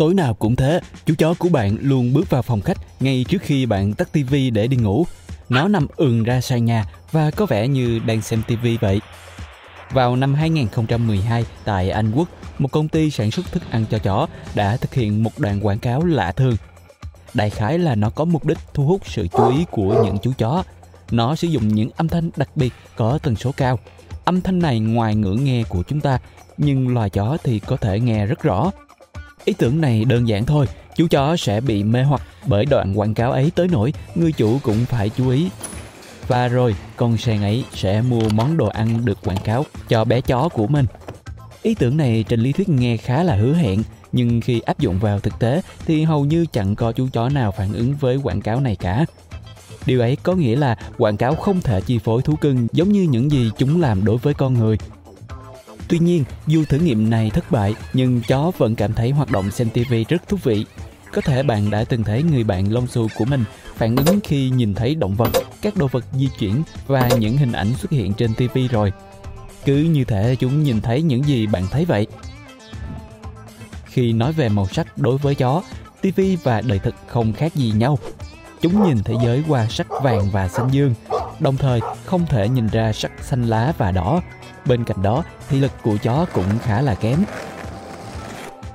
Tối nào cũng thế, chú chó của bạn luôn bước vào phòng khách ngay trước khi bạn tắt tivi để đi ngủ. Nó nằm ườn ra sàn nhà và có vẻ như đang xem tivi vậy. Vào năm 2012 tại Anh Quốc, một công ty sản xuất thức ăn cho chó đã thực hiện một đoạn quảng cáo lạ thường. Đại khái là nó có mục đích thu hút sự chú ý của những chú chó. Nó sử dụng những âm thanh đặc biệt có tần số cao. Âm thanh này ngoài ngưỡng nghe của chúng ta, nhưng loài chó thì có thể nghe rất rõ. Ý tưởng này đơn giản thôi, chú chó sẽ bị mê hoặc bởi đoạn quảng cáo ấy tới nỗi người chủ cũng phải chú ý. Và rồi, con sen ấy sẽ mua món đồ ăn được quảng cáo cho bé chó của mình. Ý tưởng này trên lý thuyết nghe khá là hứa hẹn, nhưng khi áp dụng vào thực tế thì hầu như chẳng có chú chó nào phản ứng với quảng cáo này cả. Điều ấy có nghĩa là quảng cáo không thể chi phối thú cưng giống như những gì chúng làm đối với con người. Tuy nhiên, dù thử nghiệm này thất bại, nhưng chó vẫn cảm thấy hoạt động xem TV rất thú vị. Có thể bạn đã từng thấy người bạn lông xù của mình phản ứng khi nhìn thấy động vật, các đồ vật di chuyển và những hình ảnh xuất hiện trên TV rồi. Cứ như thể chúng nhìn thấy những gì bạn thấy vậy. Khi nói về màu sắc đối với chó, TV và đời thực không khác gì nhau. Chúng nhìn thế giới qua sắc vàng và xanh dương, đồng thời không thể nhìn ra sắc xanh lá và đỏ. Bên cạnh đó, thị lực của chó cũng khá là kém.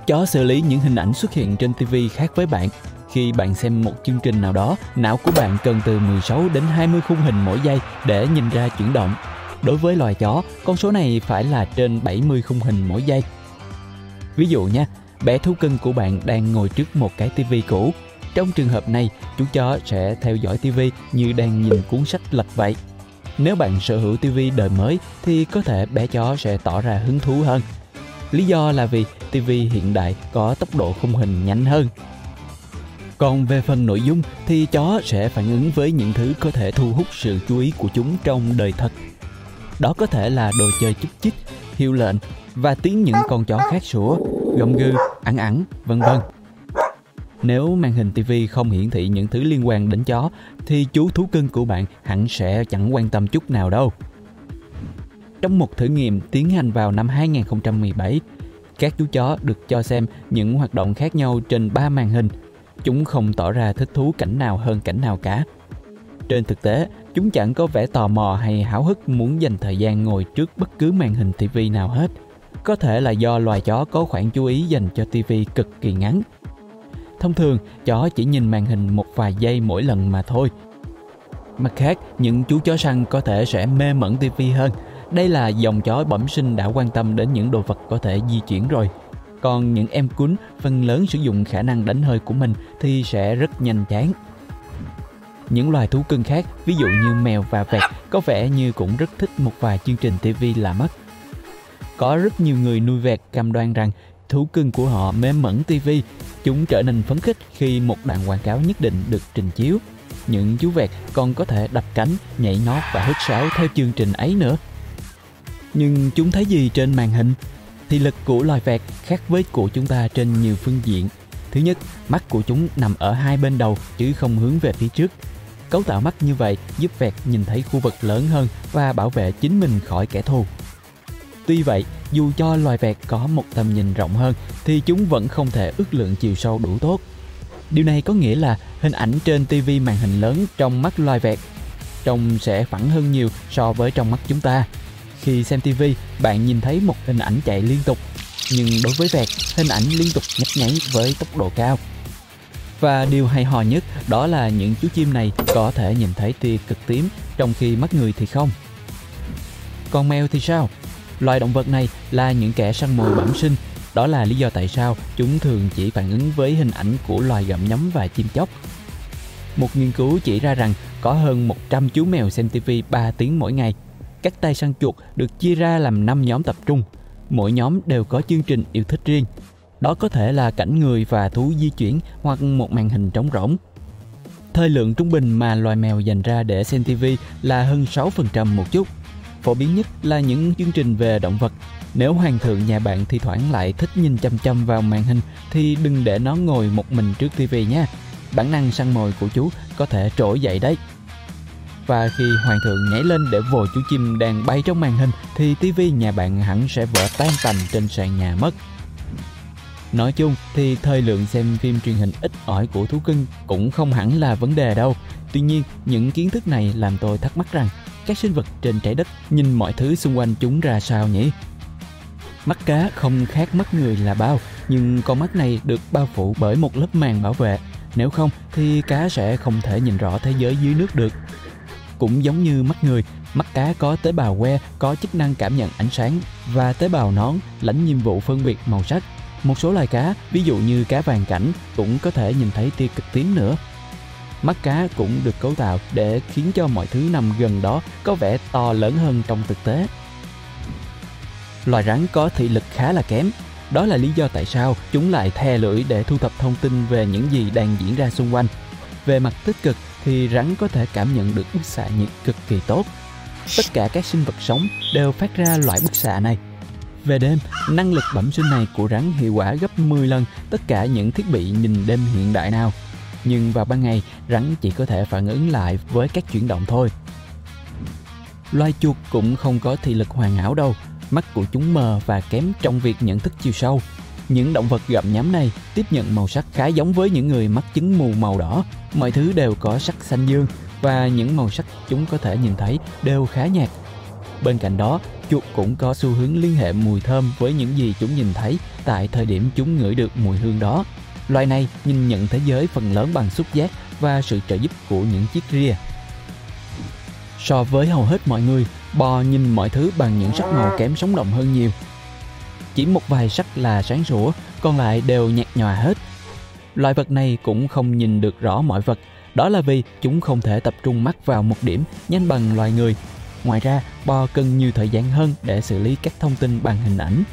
Chó xử lý những hình ảnh xuất hiện trên TV khác với bạn. Khi bạn xem một chương trình nào đó, não của bạn cần từ 16 đến 20 khung hình mỗi giây để nhìn ra chuyển động. Đối với loài chó, con số này phải là trên 70 khung hình mỗi giây. Ví dụ nha, bé thú cưng của bạn đang ngồi trước một cái tivi cũ. Trong trường hợp này, chú chó sẽ theo dõi tivi như đang nhìn cuốn sách lật vậy. Nếu bạn sở hữu tivi đời mới thì có thể bé chó sẽ tỏ ra hứng thú hơn. Lý do là vì tivi hiện đại có tốc độ khung hình nhanh hơn. Còn về phần nội dung thì chó sẽ phản ứng với những thứ có thể thu hút sự chú ý của chúng trong đời thật. Đó có thể là đồ chơi chúc chích, hiệu lệnh và tiếng những con chó khác sủa, gầm gừ, ẳng ẳng, vân vân. Nếu màn hình TV không hiển thị những thứ liên quan đến chó thì chú thú cưng của bạn hẳn sẽ chẳng quan tâm chút nào đâu. Trong một thử nghiệm tiến hành vào năm 2017, các chú chó được cho xem những hoạt động khác nhau trên ba màn hình. Chúng không tỏ ra thích thú cảnh nào hơn cảnh nào cả. Trên thực tế, chúng chẳng có vẻ tò mò hay háo hức muốn dành thời gian ngồi trước bất cứ màn hình TV nào hết. Có thể là do loài chó có khoảng chú ý dành cho TV cực kỳ ngắn. Thông thường, chó chỉ nhìn màn hình một vài giây mỗi lần mà thôi. Mặt khác, những chú chó săn có thể sẽ mê mẩn TV hơn. Đây là dòng chó bẩm sinh đã quan tâm đến những đồ vật có thể di chuyển rồi. Còn những em cún phần lớn sử dụng khả năng đánh hơi của mình thì sẽ rất nhanh chán. Những loài thú cưng khác, ví dụ như mèo và vẹt, có vẻ như cũng rất thích một vài chương trình TV lạ mắt. Có rất nhiều người nuôi vẹt cam đoan rằng thú cưng của họ mê mẩn TV, chúng trở nên phấn khích khi một đoạn quảng cáo nhất định được trình chiếu. Những chú vẹt còn có thể đập cánh, nhảy nót và hít sáo theo chương trình ấy nữa. Nhưng chúng thấy gì trên màn hình? Thì lực của loài vẹt khác với của chúng ta trên nhiều phương diện. Thứ nhất, mắt của chúng nằm ở hai bên đầu chứ không hướng về phía trước. Cấu tạo mắt như vậy giúp vẹt nhìn thấy khu vực lớn hơn và bảo vệ chính mình khỏi kẻ thù. Tuy vậy, dù cho loài vẹt có một tầm nhìn rộng hơn thì chúng vẫn không thể ước lượng chiều sâu đủ tốt. Điều này có nghĩa là hình ảnh trên TV màn hình lớn trong mắt loài vẹt trông sẽ phẳng hơn nhiều so với trong mắt chúng ta. Khi xem TV, bạn nhìn thấy một hình ảnh chạy liên tục, nhưng đối với vẹt, hình ảnh liên tục nhấp nháy với tốc độ cao. Và điều hay ho nhất đó là những chú chim này có thể nhìn thấy tia cực tím trong khi mắt người thì không. Còn mèo thì sao? Loài động vật này là những kẻ săn mồi bẩm sinh. Đó là lý do tại sao chúng thường chỉ phản ứng với hình ảnh của loài gặm nhấm và chim chóc. Một nghiên cứu chỉ ra rằng có hơn 100 chú mèo xem TV 3 tiếng mỗi ngày. Các tay săn chuột được chia ra làm 5 nhóm tập trung. Mỗi nhóm đều có chương trình yêu thích riêng. Đó có thể là cảnh người và thú di chuyển hoặc một màn hình trống rỗng. Thời lượng trung bình mà loài mèo dành ra để xem TV là hơn 6% một chút. Phổ biến nhất là những chương trình về động vật. Nếu hoàng thượng nhà bạn thi thoảng lại thích nhìn chăm chăm vào màn hình thì đừng để nó ngồi một mình trước tivi nha. Bản năng săn mồi của chú có thể trỗi dậy đấy. Và khi hoàng thượng nhảy lên để vồ chú chim đang bay trong màn hình thì tivi nhà bạn hẳn sẽ vỡ tan tành trên sàn nhà mất. Nói chung thì thời lượng xem phim truyền hình ít ỏi của thú cưng cũng không hẳn là vấn đề đâu. Tuy nhiên, những kiến thức này làm tôi thắc mắc rằng các sinh vật trên trái đất nhìn mọi thứ xung quanh chúng ra sao nhỉ? Mắt cá không khác mắt người là bao, nhưng con mắt này được bao phủ bởi một lớp màng bảo vệ. Nếu không thì cá sẽ không thể nhìn rõ thế giới dưới nước được. Cũng giống như mắt người, mắt cá có tế bào que có chức năng cảm nhận ánh sáng và tế bào nón lãnh nhiệm vụ phân biệt màu sắc. Một số loài cá, ví dụ như cá vàng cảnh, cũng có thể nhìn thấy tia cực tím nữa. Mắt cá cũng được cấu tạo để khiến cho mọi thứ nằm gần đó có vẻ to lớn hơn trong thực tế. Loài rắn có thị lực khá là kém. Đó là lý do tại sao chúng lại thè lưỡi để thu thập thông tin về những gì đang diễn ra xung quanh. Về mặt tích cực thì rắn có thể cảm nhận được bức xạ nhiệt cực kỳ tốt. Tất cả các sinh vật sống đều phát ra loại bức xạ này. Về đêm, năng lực bẩm sinh này của rắn hiệu quả gấp 10 lần tất cả những thiết bị nhìn đêm hiện đại nào. Nhưng vào ban ngày, rắn chỉ có thể phản ứng lại với các chuyển động thôi. Loài chuột cũng không có thị lực hoàn hảo đâu, mắt của chúng mờ và kém trong việc nhận thức chiều sâu. Những động vật gặm nhám này tiếp nhận màu sắc khá giống với những người mắc chứng mù màu đỏ. Mọi thứ đều có sắc xanh dương và những màu sắc chúng có thể nhìn thấy đều khá nhạt. Bên cạnh đó, chuột cũng có xu hướng liên hệ mùi thơm với những gì chúng nhìn thấy tại thời điểm chúng ngửi được mùi hương đó. Loài này nhìn nhận thế giới phần lớn bằng xúc giác và sự trợ giúp của những chiếc ria. So với hầu hết mọi người, bò nhìn mọi thứ bằng những sắc màu kém sống động hơn nhiều. Chỉ một vài sắc là sáng sủa, còn lại đều nhạt nhòa hết. Loài vật này cũng không nhìn được rõ mọi vật, đó là vì chúng không thể tập trung mắt vào một điểm nhanh bằng loài người. Ngoài ra, bò cần nhiều thời gian hơn để xử lý các thông tin bằng hình ảnh.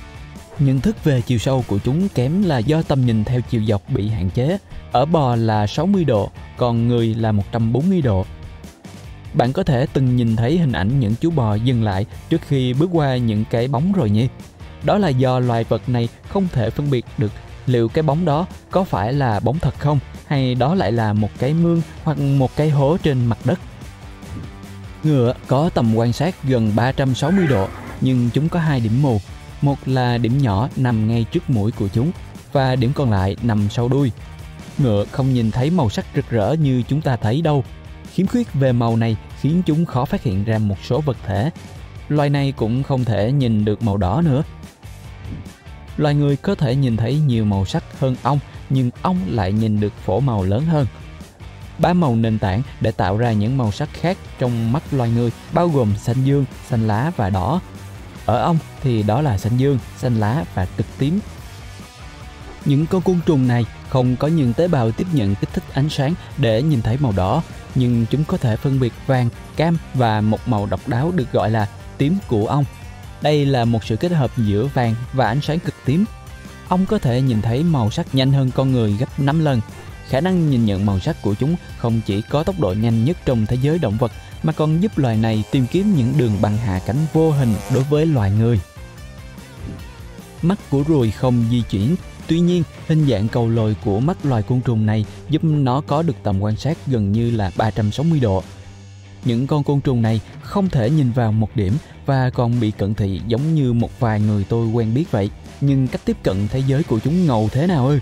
Nhận thức về chiều sâu của chúng kém là do tầm nhìn theo chiều dọc bị hạn chế. Ở bò là 60 độ, còn người là 140 độ. Bạn có thể từng nhìn thấy hình ảnh những chú bò dừng lại trước khi bước qua những cái bóng rồi nhỉ? Đó là do loài vật này không thể phân biệt được liệu cái bóng đó có phải là bóng thật không hay đó lại là một cái mương hoặc một cái hố trên mặt đất. Ngựa có tầm quan sát gần 360 độ nhưng chúng có hai điểm mù. Một là điểm nhỏ nằm ngay trước mũi của chúng và điểm còn lại nằm sau đuôi. Ngựa không nhìn thấy màu sắc rực rỡ như chúng ta thấy đâu. Khiếm khuyết về màu này khiến chúng khó phát hiện ra một số vật thể. Loài này cũng không thể nhìn được màu đỏ nữa. Loài người có thể nhìn thấy nhiều màu sắc hơn ong, nhưng ong lại nhìn được phổ màu lớn hơn. Ba màu nền tảng để tạo ra những màu sắc khác trong mắt loài người bao gồm xanh dương, xanh lá và đỏ. Ở ong thì đó là xanh dương, xanh lá và cực tím. Những con côn trùng này không có những tế bào tiếp nhận kích thích ánh sáng để nhìn thấy màu đỏ, nhưng chúng có thể phân biệt vàng, cam và một màu độc đáo được gọi là tím của ong. Đây là một sự kết hợp giữa vàng và ánh sáng cực tím. Ong có thể nhìn thấy màu sắc nhanh hơn con người gấp 5 lần. Khả năng nhìn nhận màu sắc của chúng không chỉ có tốc độ nhanh nhất trong thế giới động vật mà còn giúp loài này tìm kiếm những đường băng hạ cánh vô hình đối với loài người. Mắt của ruồi không di chuyển, tuy nhiên hình dạng cầu lồi của mắt loài côn trùng này giúp nó có được tầm quan sát gần như là 360 độ. Những con côn trùng này không thể nhìn vào một điểm và còn bị cận thị giống như một vài người tôi quen biết vậy. Nhưng cách tiếp cận thế giới của chúng ngầu thế nào ư?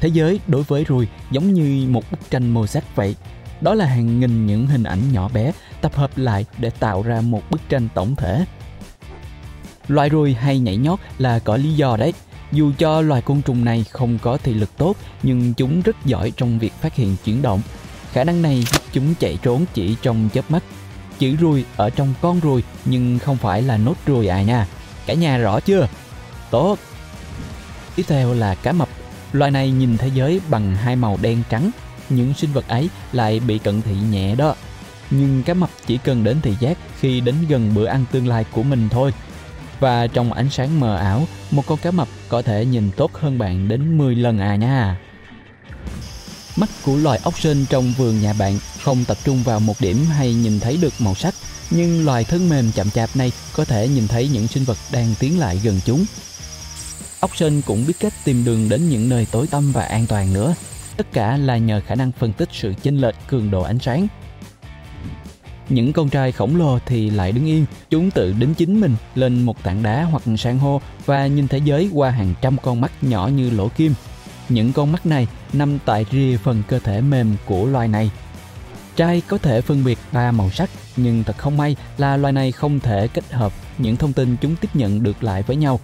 Thế giới đối với ruồi giống như một bức tranh màu sắc vậy. Đó là hàng nghìn những hình ảnh nhỏ bé tập hợp lại để tạo ra một bức tranh tổng thể. Loài ruồi hay nhảy nhót là có lý do đấy. Dù cho loài côn trùng này không có thị lực tốt, nhưng chúng rất giỏi trong việc phát hiện chuyển động. Khả năng này giúp chúng chạy trốn chỉ trong chớp mắt. Chữ ruồi ở trong con ruồi nhưng không phải là nốt ruồi à nha. Cả nhà rõ chưa? Tốt. Tiếp theo là cá mập. Loài này nhìn thế giới bằng hai màu đen trắng. Những sinh vật ấy lại bị cận thị nhẹ đó. Nhưng cá mập chỉ cần đến thị giác khi đến gần bữa ăn tương lai của mình thôi. Và trong ánh sáng mờ ảo, một con cá mập có thể nhìn tốt hơn bạn đến 10 lần à nha. Mắt của loài ốc sên trong vườn nhà bạn không tập trung vào một điểm hay nhìn thấy được màu sắc, nhưng loài thân mềm chậm chạp này có thể nhìn thấy những sinh vật đang tiến lại gần chúng. Ốc sên cũng biết cách tìm đường đến những nơi tối tăm và an toàn nữa. Tất cả là nhờ khả năng phân tích sự chênh lệch cường độ ánh sáng. Những con trai khổng lồ thì lại đứng yên, chúng tự đính chính mình lên một tảng đá hoặc san hô và nhìn thế giới qua hàng trăm con mắt nhỏ như lỗ kim. Những con mắt này nằm tại rìa phần cơ thể mềm của loài này. Trai có thể phân biệt ba màu sắc, nhưng thật không may là loài này không thể kết hợp những thông tin chúng tiếp nhận được lại với nhau.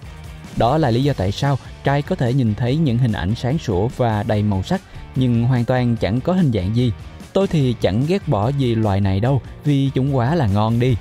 Đó là lý do tại sao trai có thể nhìn thấy những hình ảnh sáng sủa và đầy màu sắc nhưng hoàn toàn chẳng có hình dạng gì. Tôi thì chẳng ghét bỏ gì loài này đâu, vì chúng quá là ngon đi.